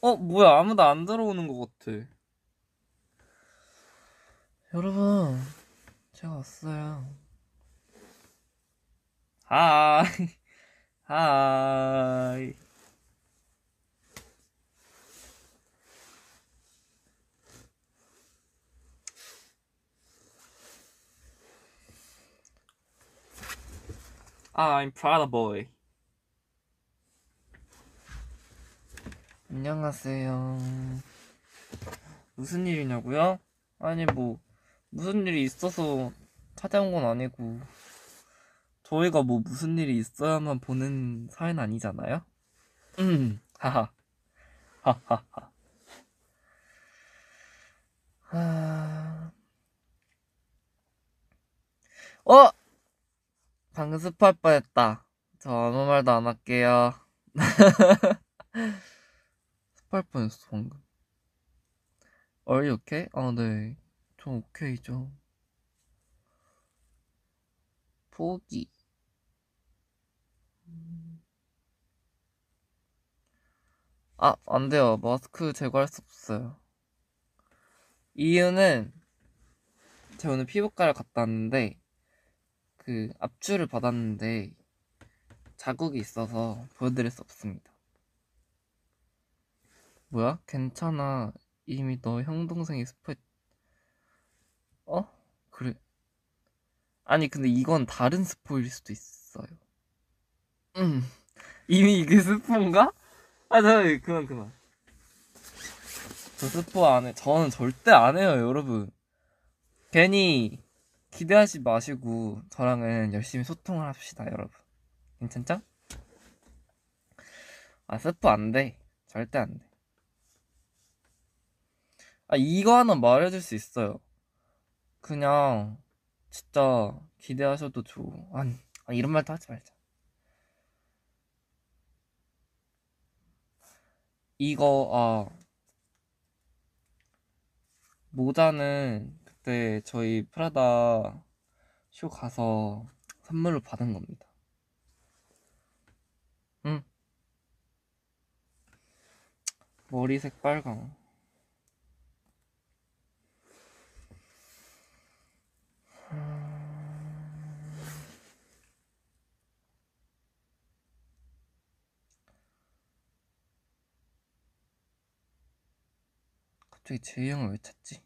어, 뭐야, 아무도 안 들어오는 것 같아. 여러분, 제가 왔어요. 하이, 하이. I'm Prada Boy. 안녕하세요. 무슨 일이냐고요? 아니 뭐 무슨 일이 있어서 찾아온 건 아니고 저희가 뭐 무슨 일이 있어야만 보는 사연 아니잖아요? 음, 하하, 하하하. 하... 어! 방금 스포할 뻔했다. 저 아무 말도 안 할게요. 스포할 뻔했어 방금. Are you okay? 아 네. 저 오케이죠. 포기. 아, 안 돼요. 마스크 제거할 수 없어요. 이유는 제가 오늘 피부과를 갔다 왔는데 그 압출을 받았는데 자국이 있어서 보여드릴 수 없습니다. 뭐야? 괜찮아. 이미 너 형 동생이 스포했. 어? 그래. 아니 근데 이건 다른 스포일 수도 있어요. 음. 이미 이게 스포인가? 아, 저 그만 그만. 저 스포 안 해. 저는 절대 안 해요, 여러분. 괜히 기대하지 마시고 저랑은 열심히 소통을 합시다, 여러분. 괜찮죠? 아, 스포 안 돼. 절대 안 돼. 아, 이거 하나 말해줄 수 있어요. 그냥, 진짜, 기대하셔도 좋고. 아니, 아, 이런 말도 하지 말자. 이거, 아, 모자는 그때 저희 프라다 쇼 가서 선물로 받은 겁니다. 응. 머리색 빨강. 갑자기 제이 형을 왜 찾지?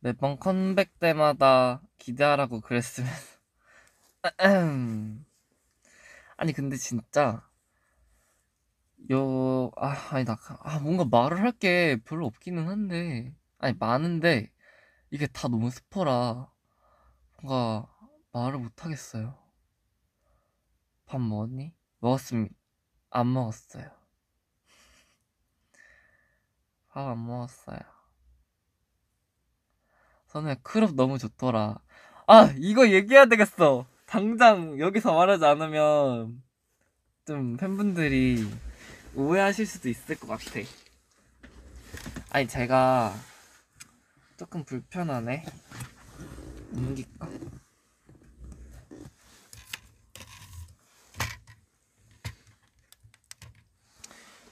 매번 컴백 때마다 기대하라고 그랬으면 아니 근데 진짜 요 아, 아니 나 아, 뭔가 말을 할 게 별로 없기는 한데 아니 많은데 이게 다 너무 스포라 뭔가 말을 못 하겠어요. 밥 먹었니? 먹었습니다. 안 먹었어요. 밥 안 먹었어요. 선우야 크롭 너무 좋더라. 아 이거 얘기해야 되겠어. 당장 여기서 말하지 않으면 좀 팬분들이 오해하실 수도 있을 것 같아. 아니 제가 조금 불편하네. 옮길까?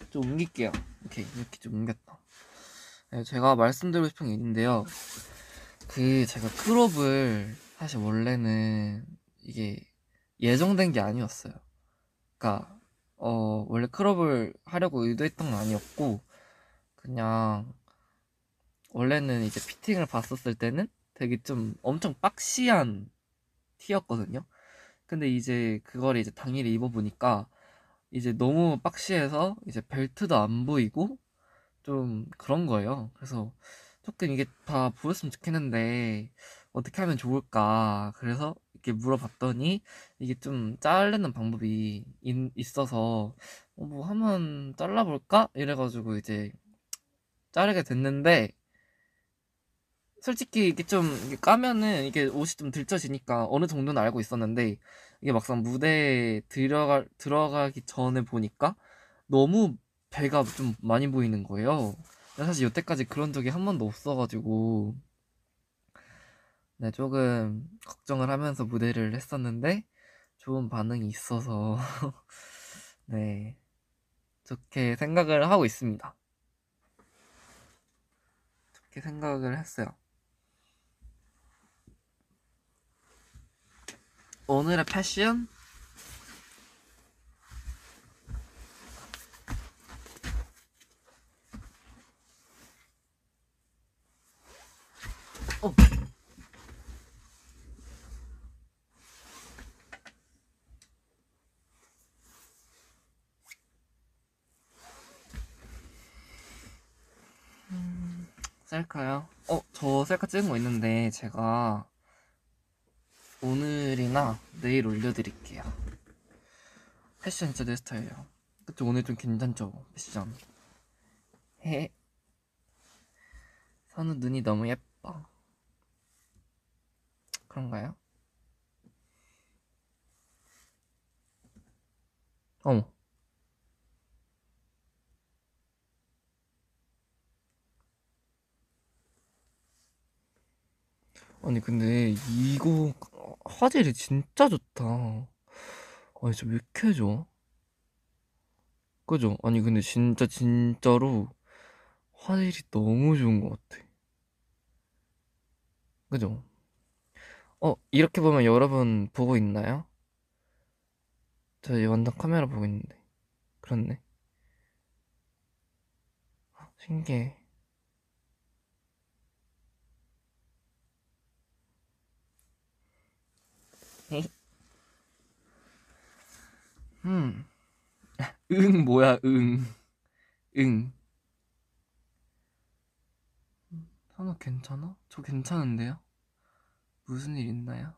좀 옮길게요. 오케이 이렇게 좀 옮겼다. 네, 제가 말씀드리고 싶은 게 있는데요. 그 제가 crop을 사실 원래는 이게 예정된 게 아니었어요. 그러니까 어 원래 crop을 하려고 의도했던 건 아니었고 그냥 원래는 이제 fitting을 봤었을 때는 되게 좀 엄청 boxy한 티였거든요. 근데 이제 그걸 이제 당일에 입어보니까 이제 너무 박시해서 이제 벨트도 안 보이고 좀 그런 거예요. 그래서 조금 이게 다 보였으면 좋겠는데 어떻게 하면 좋을까? 그래서 이렇게 물어봤더니 이게 좀 자르는 방법이 있, 어서 어, 뭐 한번 잘라볼까? 이래가지고 이제 자르게 됐는데 솔직히 이게 좀 까면은 이게 옷이 좀 들쳐지니까 어느 정도는 알고 있었는데 이게 막상 무대에 들어가 들어가기 전에 보니까 너무 배가 좀 많이 보이는 거예요. 사실 여태까지 그런 적이 한 번도 없어가지고 네 조금 걱정을 하면서 무대를 했었는데 좋은 반응이 있어서 네 좋게 생각을 하고 있습니다. 좋게 생각을 했어요. 오늘의 패션? 어. 음, 셀카요? 어, 저 셀카 찍은 거 있는데 제가 오늘이나 내일 올려드릴게요. 패션 진짜 내 스타일이에요. 그쵸, 오늘 좀 괜찮죠? 패션. 헤. 선우 눈이 너무 예뻐. 그런가요? 어머. 아니 근데 이거 화질이 진짜 좋다. 아니 진짜 왜 이렇게 좋아? 그죠? 아니 근데 진짜 진짜로 화질이 너무 좋은 것 같아. 그죠? 어 이렇게 보면 여러분 보고 있나요? 저 완전 카메라 보고 있는데 그렇네. 신기해. 음. 응, 뭐야, 응. 응. 현우 괜찮아? 저 괜찮은데요? 무슨 일 있나요?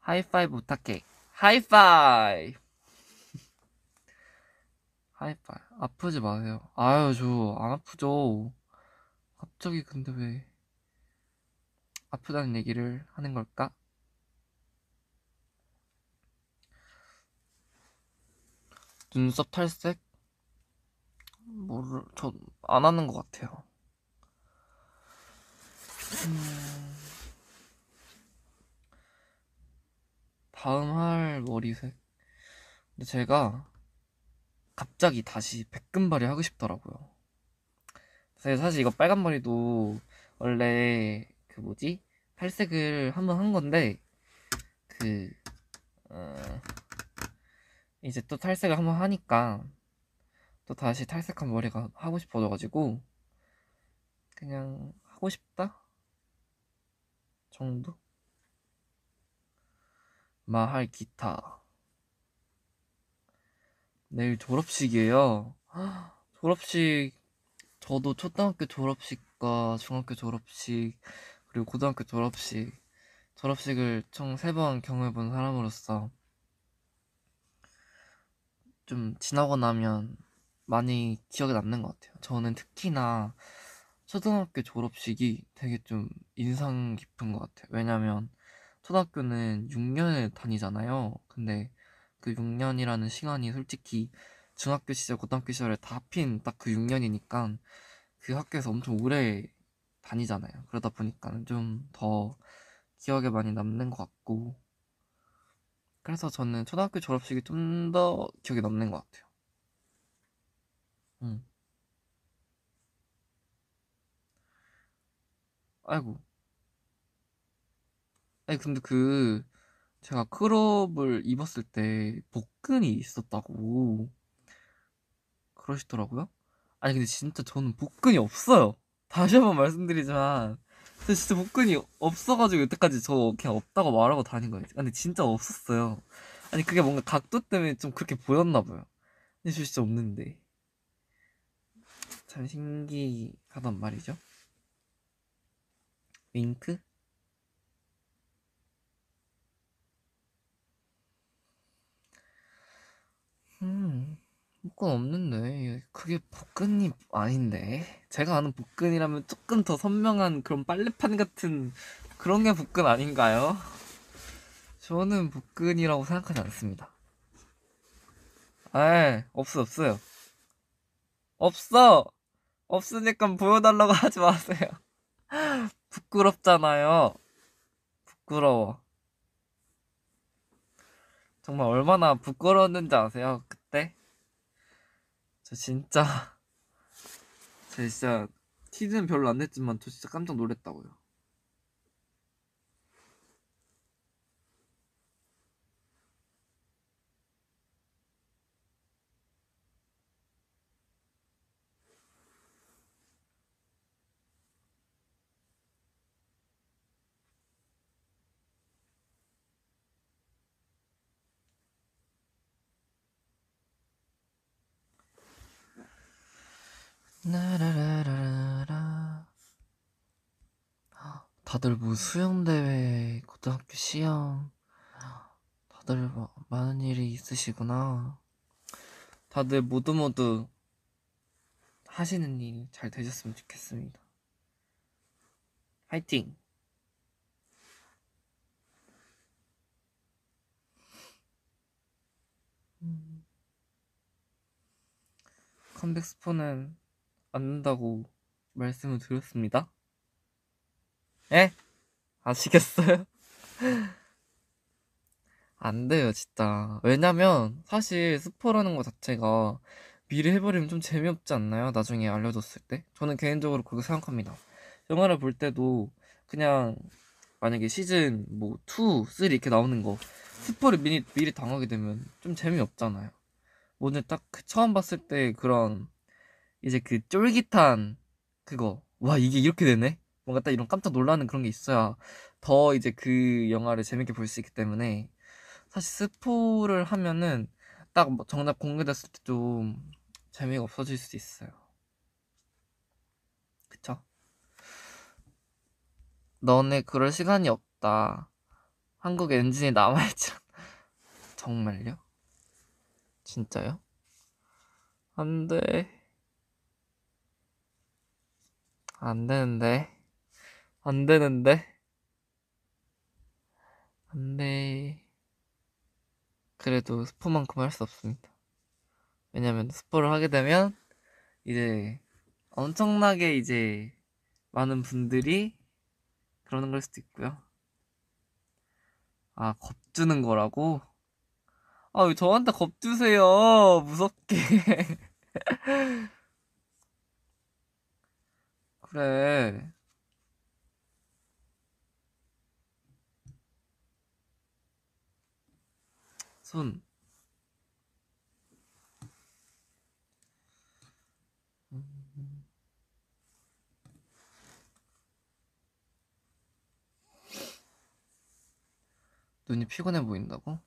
하이파이브 부탁해. 하이파이브! 하이파이브. 아프지 마세요. 아유, 저 안 아프죠. 갑자기 근데 왜 아프다는 얘기를 하는 걸까? 눈썹 탈색? 뭐를, 저, 안 하는 것 같아요. 음, 다음 할 머리색. 근데 제가 갑자기 다시 백금발이 하고 싶더라고요. 사실 이거 빨간 머리도 원래 그 뭐지? 탈색을 한번 한 건데, 그, 어, 이제 또 탈색을 한번 하니까 또 다시 탈색한 머리가 하고 싶어져가지고 그냥 하고 싶다? 정도? 마할 기타. 내일 졸업식이에요. 졸업식 저도 초등학교 졸업식과 중학교 졸업식 그리고 고등학교 졸업식 졸업식을 총 세 번 경험해본 사람으로서 좀 지나고 나면 많이 기억에 남는 것 같아요. 저는 특히나 초등학교 졸업식이 되게 좀 인상 깊은 것 같아요. 왜냐면 초등학교는 6년을 다니잖아요. 근데 그 6년이라는 시간이 솔직히 중학교 시절, 고등학교 시절에 다 합친 딱 그 6년이니까 그 학교에서 엄청 오래 다니잖아요. 그러다 보니까 좀 더 기억에 많이 남는 것 같고 그래서 저는 초등학교 졸업식이 좀 더 기억에 남는 것 같아요. 응. 아이고. 아니, 근데 그, 제가 크롭을 입었을 때 복근이 있었다고 그러시더라고요. 아니, 근데 진짜 저는 복근이 없어요. 다시 한번 말씀드리지만, 저 진짜 복근이 없어가지고 여태까지 저 그냥 없다고 말하고 다닌 거예요. 근데 진짜 없었어요. 아니 그게 뭔가 각도 때문에 좀 그렇게 보였나 봐요. 근데 저 진짜 없는데. 참 신기하단 말이죠. 윙크? 음. 복근 없는데 그게 복근이 아닌데 제가 아는 복근이라면 조금 더 선명한 그런 빨래판 같은 그런 게 복근 아닌가요? 저는 복근이라고 생각하지 않습니다. 에 없어 없어요. 없어 없으니까 보여달라고 하지 마세요. 부끄럽잖아요. 부끄러워. 정말 얼마나 부끄러웠는지 아세요? 그때? 저 진짜 저 진짜 티는 별로 안 냈지만 저 진짜 깜짝 놀랐다고요. 나라라라라 다들 뭐 수영대회, 고등학교 시험 다들 마- 많은 일이 있으시구나 다들 모두 모두 하시는 일 잘 되셨으면 좋겠습니다 화이팅! 음. 컴백 스포는 안 된다고 말씀을 드렸습니다. 에? 아시겠어요? 안 돼요, 진짜. 왜냐면, 사실 스포라는 것 자체가 미리 해버리면 좀 재미없지 않나요? 나중에 알려줬을 때? 저는 개인적으로 그렇게 생각합니다. 영화를 볼 때도 그냥 만약에 시즌 뭐 2, 3 이렇게 나오는 거 스포를 미리, 미리 당하게 되면 좀 재미없잖아요. 오늘 딱그 처음 봤을 때 그런 이제 그 쫄깃한 그거 와 이게 이렇게 되네 뭔가 딱 이런 깜짝 놀라는 그런 게 있어야 더 이제 그 영화를 재밌게 볼 수 있기 때문에 사실 스포를 하면은 딱뭐 정답 공개됐을 때 좀 재미가 없어질 수 있어요 그쵸? 너네 그럴 시간이 없다 한국 엔진이 남아있잖아 정말요? 진짜요? 안 돼 안 되는데. 안 되는데. 안 돼. 그래도 스포만큼 할 수 없습니다. 왜냐면 스포를 하게 되면 이제 엄청나게 이제 많은 분들이 그러는 걸 수도 있고요. 아, 겁주는 거라고? 아, 왜 저한테 겁주세요. 무섭게. 그래. 손. 눈이 피곤해 보인다고?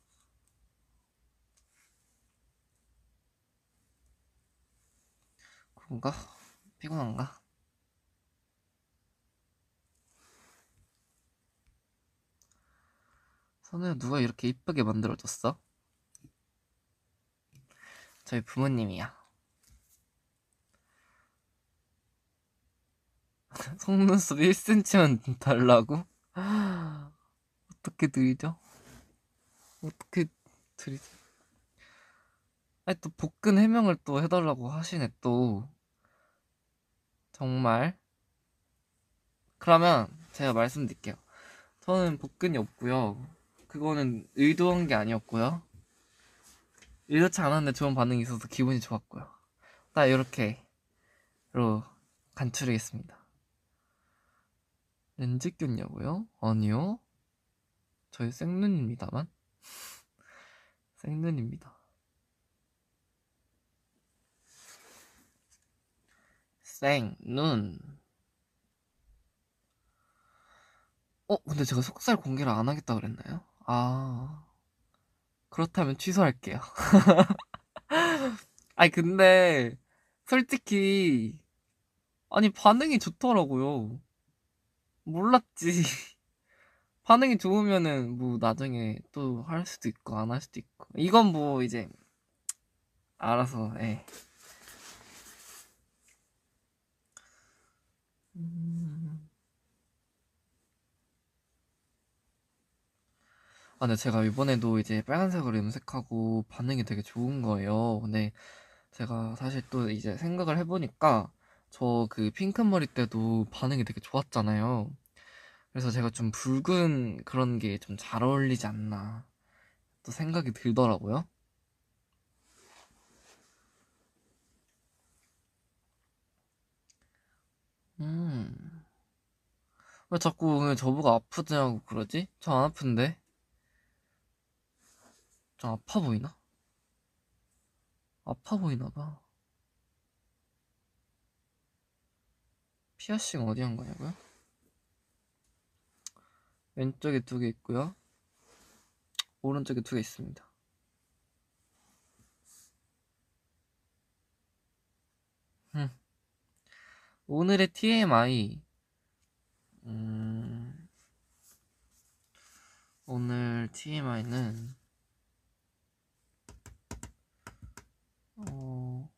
그런가? 피곤한가? 선우야 누가 이렇게 이쁘게 만들어줬어? 저희 부모님이야. 속눈썹 1cm만 달라고? 어떻게 드리죠? 어떻게 드리지? 아니 또 복근 해명을 또 해달라고 하시네 또 정말 그러면 제가 말씀드릴게요 저는 복근이 없고요 그거는 의도한 게 아니었고요. 의도치 않았는데 좋은 반응이 있어서 기분이 좋았고요. 딱 이렇게로 간추리겠습니다. 렌즈 꼈냐고요? 아니요. 저희 생눈입니다만. 생눈입니다. 생눈. 어 근데 제가 속살 공개를 안 하겠다 그랬나요? 아 그렇다면 취소할게요 아니 근데 솔직히 아니 반응이 좋더라고요 몰랐지 반응이 좋으면은 뭐 나중에 또 할 수도 있고 안 할 수도 있고 이건 뭐 이제 알아서 예. 음. 아, 네, 제가 이번에도 이제 빨간색으로 염색하고 반응이 되게 좋은 거예요. 근데 제가 사실 또 이제 생각을 해보니까 저 그 핑크 머리 때도 반응이 되게 좋았잖아요. 그래서 제가 좀 붉은 그런 게 좀 잘 어울리지 않나 또 생각이 들더라고요. 음. 왜 자꾸 저보고 아프냐고 그러지? 저 안 아픈데? 저 아파 보이나? 아파 보이나 봐. 피어싱 어디 한 거냐고요? 왼쪽에 두 개 있고요. 오른쪽에 두 개 있습니다. 음. 오늘의 TMI. 음, 오늘 TMI는, 어,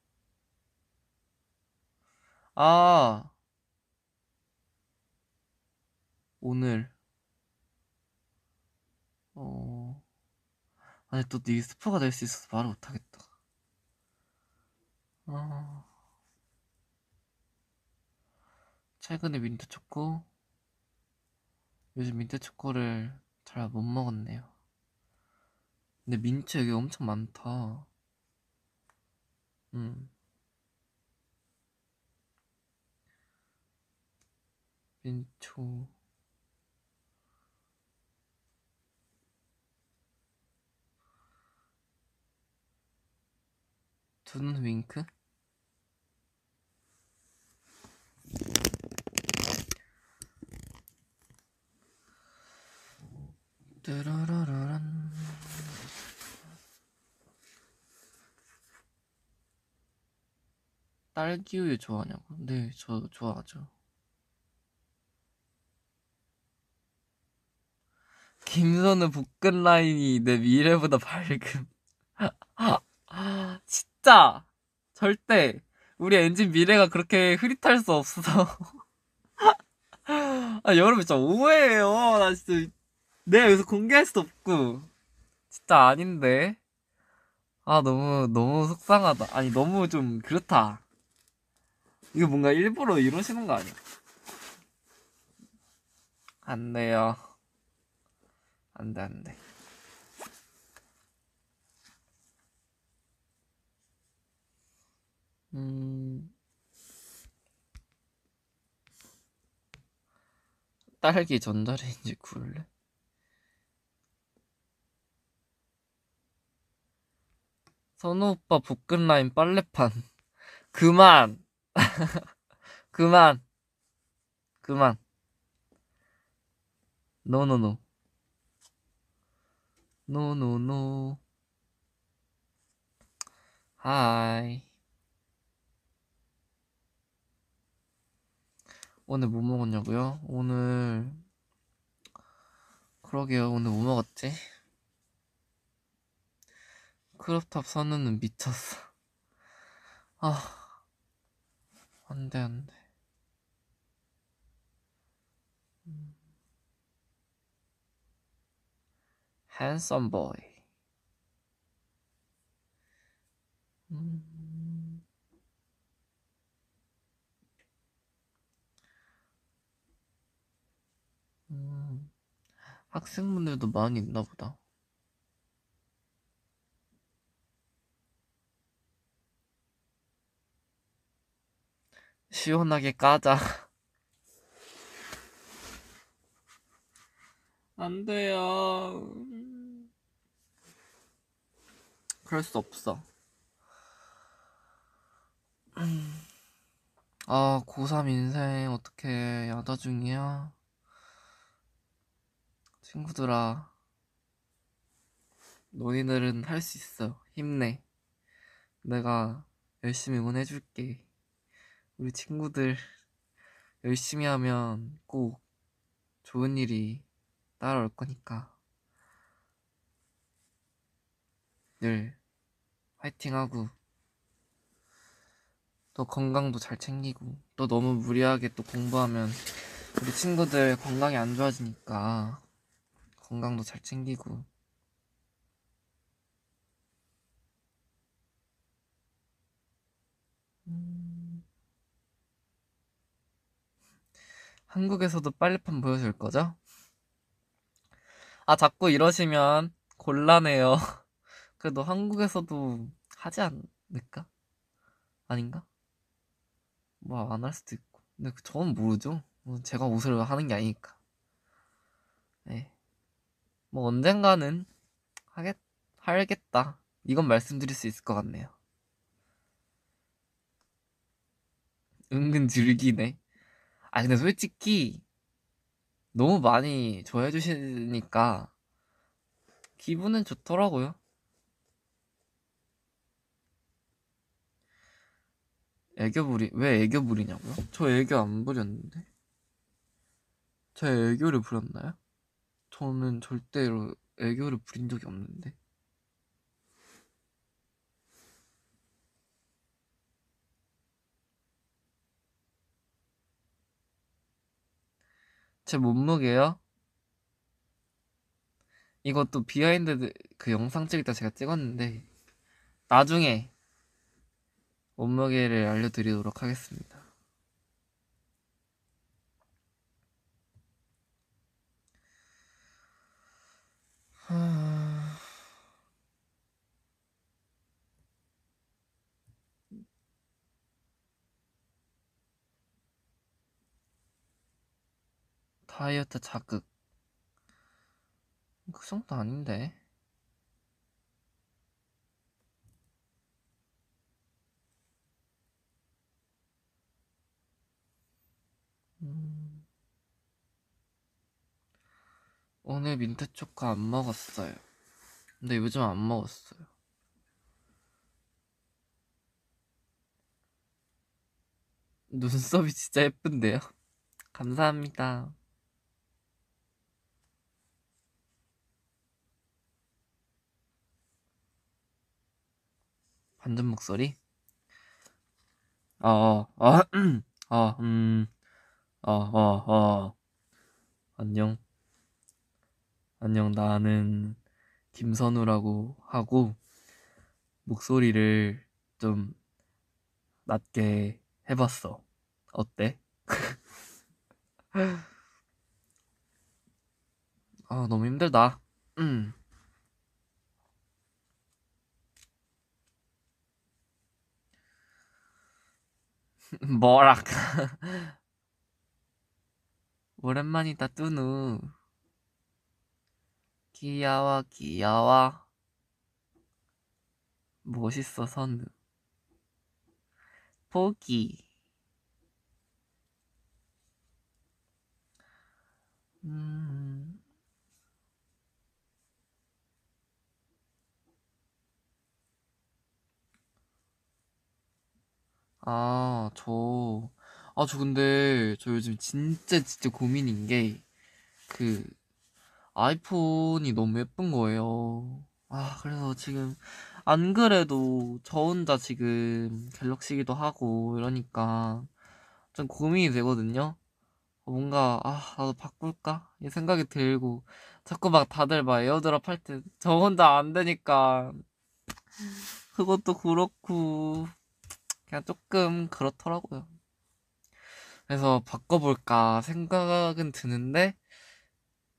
아, 오늘, 어, 아니, 또 니스퍼가 될 수 있어서 말을 못하겠다. 아, 최근에 민트 초코, 요즘 민트 초코를 잘 못 먹었네요. 근데 민트 여기 엄청 많다. 음. 민초. 두눈 윙크? 뚜루루루란. 딸기 우유 좋아하냐고? 네, 저 좋아하죠. 김선우 복근 라인이 내 미래보다 밝음. 진짜 절대 우리 엔진 미래가 그렇게 흐릿할 수 없어서. 아 여러분 진짜 오해해요. 나 진짜 내가 여기서 공개할 수도 없고 진짜 아닌데. 아 너무 너무 속상하다. 아니 너무 좀 그렇다. 이거 뭔가 일부러 이러시는 거 아니야? 안 돼요. 안 돼, 안 돼. 음. 딸기 전자레인지 구울래? 선우 오빠 복근 라인 빨래판. 그만! 그만! 그만. 노노노. 노노노. 하이. 오늘 뭐 먹었냐고요? 오늘 그러게요. 오늘 뭐 먹었지? 크롭탑 선우는 미쳤어. 아, 안 돼, 안 돼. 핸섬 보이. 음. 음. 학생분들도 많이 있나 보다. 시원하게 까자. 안 돼요. 그럴 수 없어. 아, 고3 인생 어떻게 야자 중이야? 친구들아, 너희들은 할 수 있어. 힘내. 내가 열심히 응원해줄게. 우리 친구들 열심히 하면 꼭 좋은 일이 따라올 거니까. 늘 화이팅하고 또 건강도 잘 챙기고 또 너무 무리하게 또 공부하면 우리 친구들 건강이 안 좋아지니까 건강도 잘 챙기고 한국에서도 빨래판 보여줄 거죠? 아 자꾸 이러시면 곤란해요 그래도 한국에서도 하지 않을까? 아닌가? 뭐 안 할 수도 있고 근데 저는 모르죠 뭐 제가 옷을 하는 게 아니니까. 네. 뭐 언젠가는 하겠, 하겠다. 이건 말씀드릴 수 있을 것 같네요. 은근 즐기네. 아, 근데 솔직히 너무 많이 좋아해 주시니까 기분은 좋더라고요. 애교 부리, 왜 애교 부리냐고요? 저 애교 안 부렸는데? 제 애교를 부렸나요? 저는 절대로 애교를 부린 적이 없는데. 제 몸무게요? 이것도 behind 그 영상 찍을 때 제가 찍었는데 나중에 몸무게를 알려드리도록 하겠습니다. 다이어트 자극. 그 정도 아닌데. 음. 오늘 민트 초코 안 먹었어요. 근데 요즘 안 먹었어요. 눈썹이 진짜 예쁜데요? 감사합니다 반전 목소리? 어, 어, 어, 어, 음, 어, 어, 어. 안녕. 안녕, 나는 김선우라고 하고, 목소리를 좀 낮게 해봤어. 어때? 아, 너무 힘들다. 음. 뭐라 오랜만이다 뚜누. 귀여워 귀여워. 멋있어 선우. 포기. 음 아, 저, 아, 저 근데, 저 요즘 진짜 진짜 고민인 게, 그, 아이폰이 너무 예쁜 거예요. 아, 그래서 지금, 안 그래도 저 혼자 지금 갤럭시기도 하고 이러니까 좀 고민이 되거든요. 뭔가, 아, 나도 바꿀까? 이 생각이 들고, 자꾸 막 다들 막 에어드랍 할 때, 저 혼자 안 되니까, 그것도 그렇고, 그냥 조금 그렇더라고요. 그래서 바꿔볼까 생각은 드는데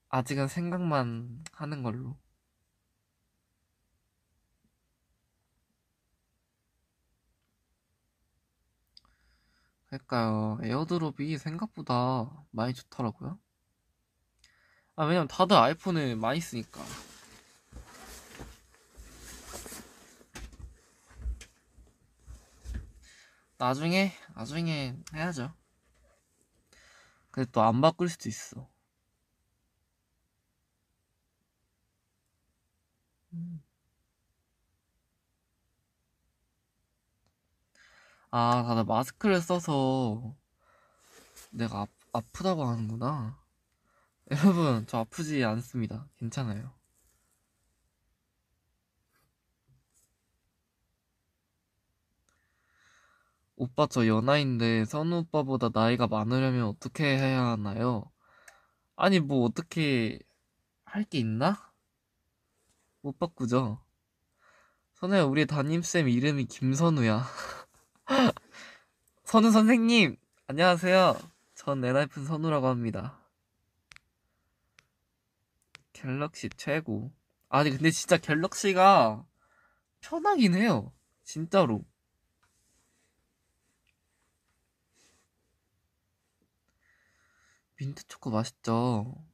아직은 생각만 하는 걸로. 그러니까요. 에어드롭이 생각보다 많이 좋더라고요. 아, 왜냐면 다들 아이폰을 많이 쓰니까. 나중에 나중에 해야죠. 근데 또 안 바꿀 수도 있어. 음. 아, 다들 마스크를 써서 내가 아, 아프다고 하는구나. 여러분, 저 아프지 않습니다. 괜찮아요. 오빠 저 연하인데 선우 오빠보다 나이가 많으려면 어떻게 해야 하나요? 아니 뭐 어떻게 할 게 있나? 못 바꾸죠. 선우야 우리 담임쌤 이름이 김선우야. 선우 선생님 안녕하세요. 전 엔하이픈 선우라고 합니다. 갤럭시 최고. 아니 근데 진짜 갤럭시가 편하긴 해요. 진짜로. 민트 초코 맛있죠?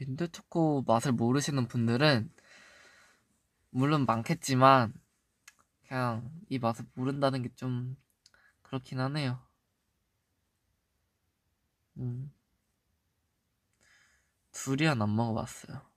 민트 초코 맛을 모르시는 분들은 물론 많겠지만 그냥 이 맛을 모른다는 게 좀 그렇긴 하네요. 음. 두리안 안 먹어봤어요.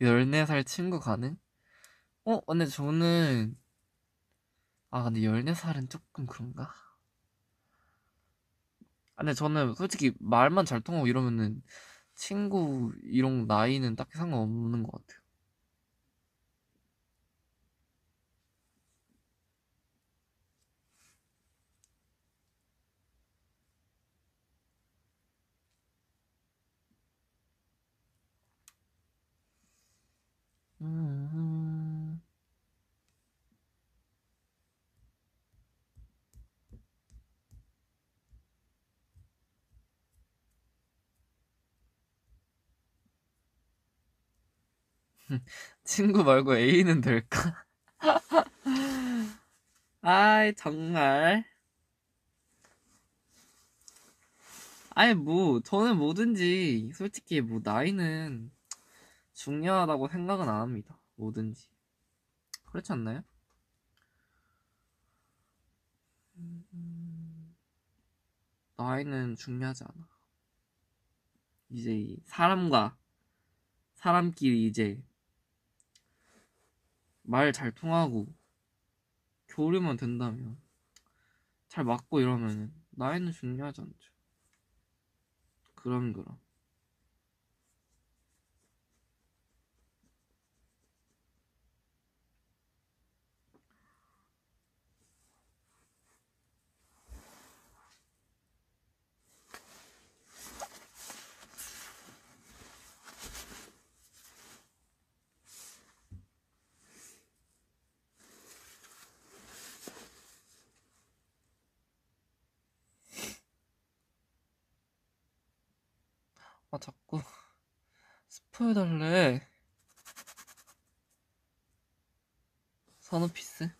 열네 살 친구 가능? 어, 근데 저는 아 근데 열네 살은 조금 그런가? 아, 근데 저는 솔직히 말만 잘 통하고 이러면은 친구 이런 나이는 딱히 상관없는 것 같아요. 음. 친구 말고 A는 될까? 아이, 정말. 아니, 뭐, 저는 뭐든지, 솔직히 뭐, 나이는 중요하다고 생각은 안 합니다. 뭐든지. 그렇지 않나요? 나이는 중요하지 않아. 이제 이 사람과 사람끼리 이제 말 잘 통하고 교류만 된다면 잘 맞고 이러면 나이는 중요하지 않죠. 그럼 그럼. 아 자꾸 스포 해달래. 선우피스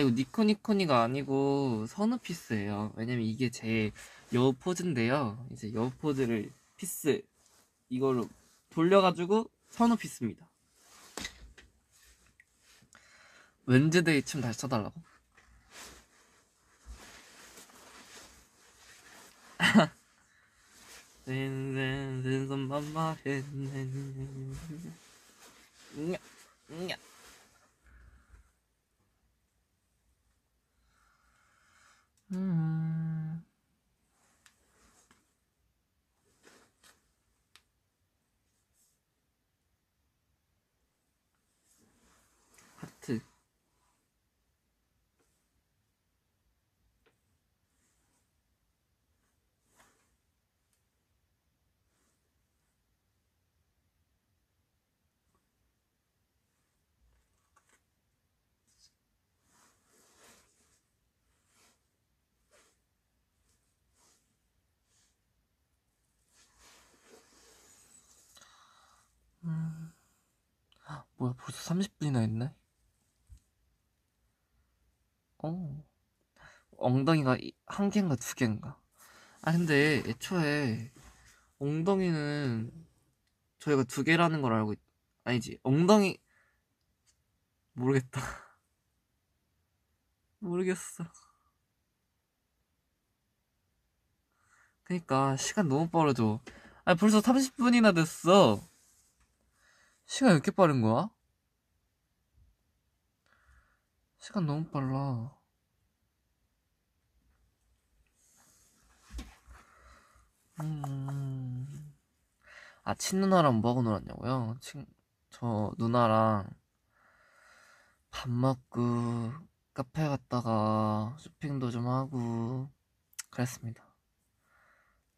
이거 니코니코니가 아니고 선우 peace예요 왜냐면 이게 제 여우 포즈인데요 이제 여우 포즈를 peace 이걸로 돌려가지고 선우 peace입니다 웬즈데이 춤 다시 춰달라고? 음. 하 뭐야 벌써 30분이나 했네? 어. 엉덩이가 이- 한 개인가 두 개인가? 아 근데 애초에 엉덩이는 저희가 두 개라는 걸 알고 있... 아니지. 엉덩이 모르겠다. 모르겠어. 그니까 시간 너무 빠르죠. 아 벌써 30분이나 됐어 시간 왜 이렇게 빠른 거야? 시간 너무 빨라. 음. 아, 친누나랑 뭐하고 놀았냐고요? 친, 저 누나랑 밥 먹고 카페 갔다가 쇼핑도 좀 하고 그랬습니다.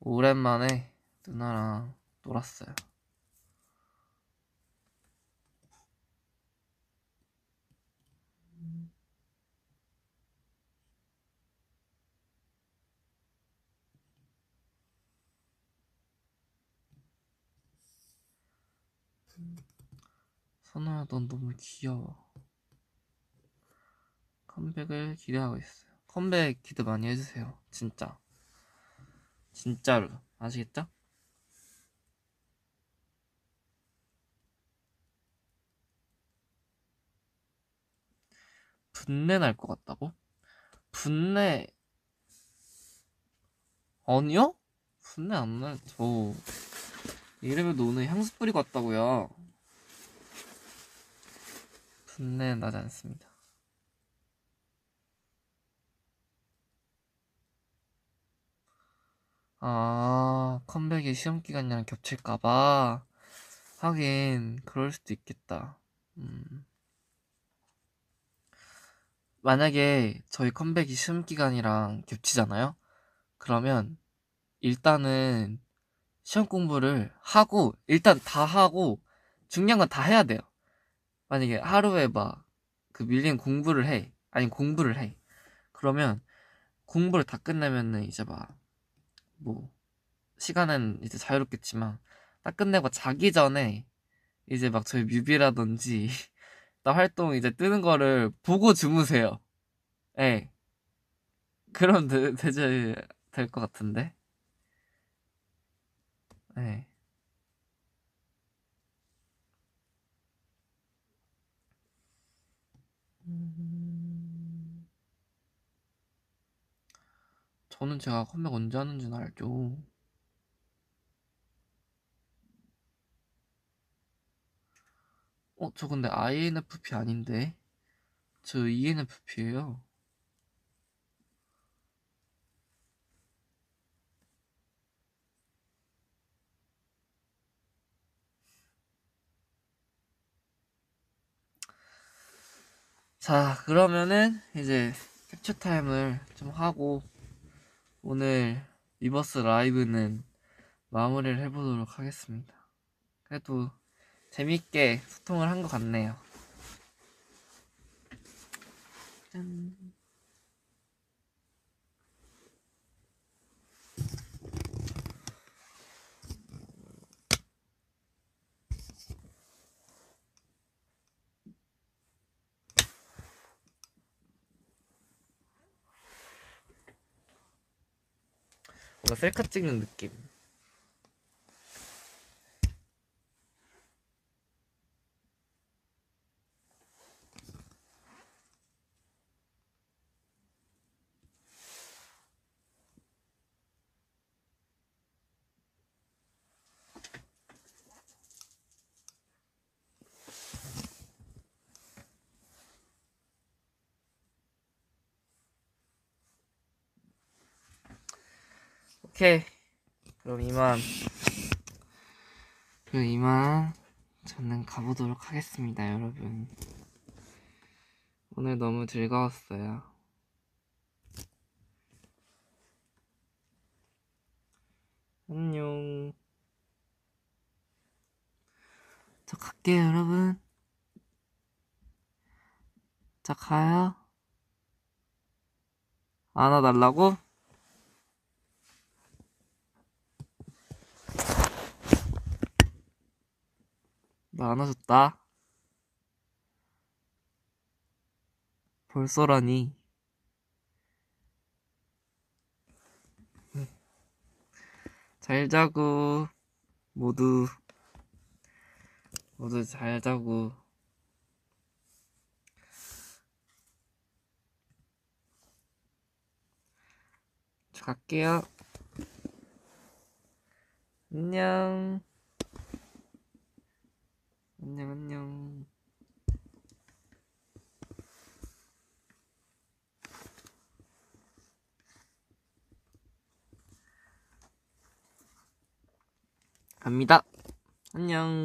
오랜만에 누나랑 놀았어요. 선우야, 넌 너무 귀여워. 컴백을 기대하고 있어요. 컴백 기대 많이 해주세요. 진짜. 진짜로. 아시겠죠? 분내 날 것 같다고? 분내 아니요? 분내 안 날. 저 이름에도 오늘 향수 뿌리고 왔다고요. 분내 나지 않습니다. 아, 컴백이 시험 기간이랑 겹칠까봐. 하긴, 그럴 수도 있겠다. 음. 만약에 저희 컴백이 시험 기간이랑 겹치잖아요? 그러면, 일단은, 시험 공부를 하고, 일단 다 하고, 중요한 건 다 해야 돼요. 만약에 하루에 막, 그 밀린 공부를 해. 아니, 공부를 해. 그러면, 공부를 다 끝내면은 이제 막, 뭐 시간은 이제 자유롭겠지만 딱 끝내고 자기 전에 이제 막 저희 뮤비라든지 나 활동 이제 뜨는 거를 보고 주무세요. 예. 네. 그럼 되, 되제 될것 같은데. 예. 네. 저는 제가 컴백 언제 하는지는 알죠. 어, 저 근데 INFP 아닌데? 저 ENFP예요. 자, 그러면은 이제 캡처 타임을 좀 하고 오늘 위버스 라이브는 마무리를 해보도록 하겠습니다. 그래도 재밌게 소통을 한 것 같네요. 짠. 뭔가 셀카 찍는 느낌. 오케이. 그럼 이만. 그럼 이만. 저는 가보도록 하겠습니다, 여러분. 오늘 너무 즐거웠어요. 안녕. 저 갈게요, 여러분. 자, 가요. 안아달라고? 나 안아줬다. 벌써라니. 잘 자고, 모두, 모두 잘 자고. 저 갈게요. 안녕. 안녕, 안녕. 갑니다. 안녕.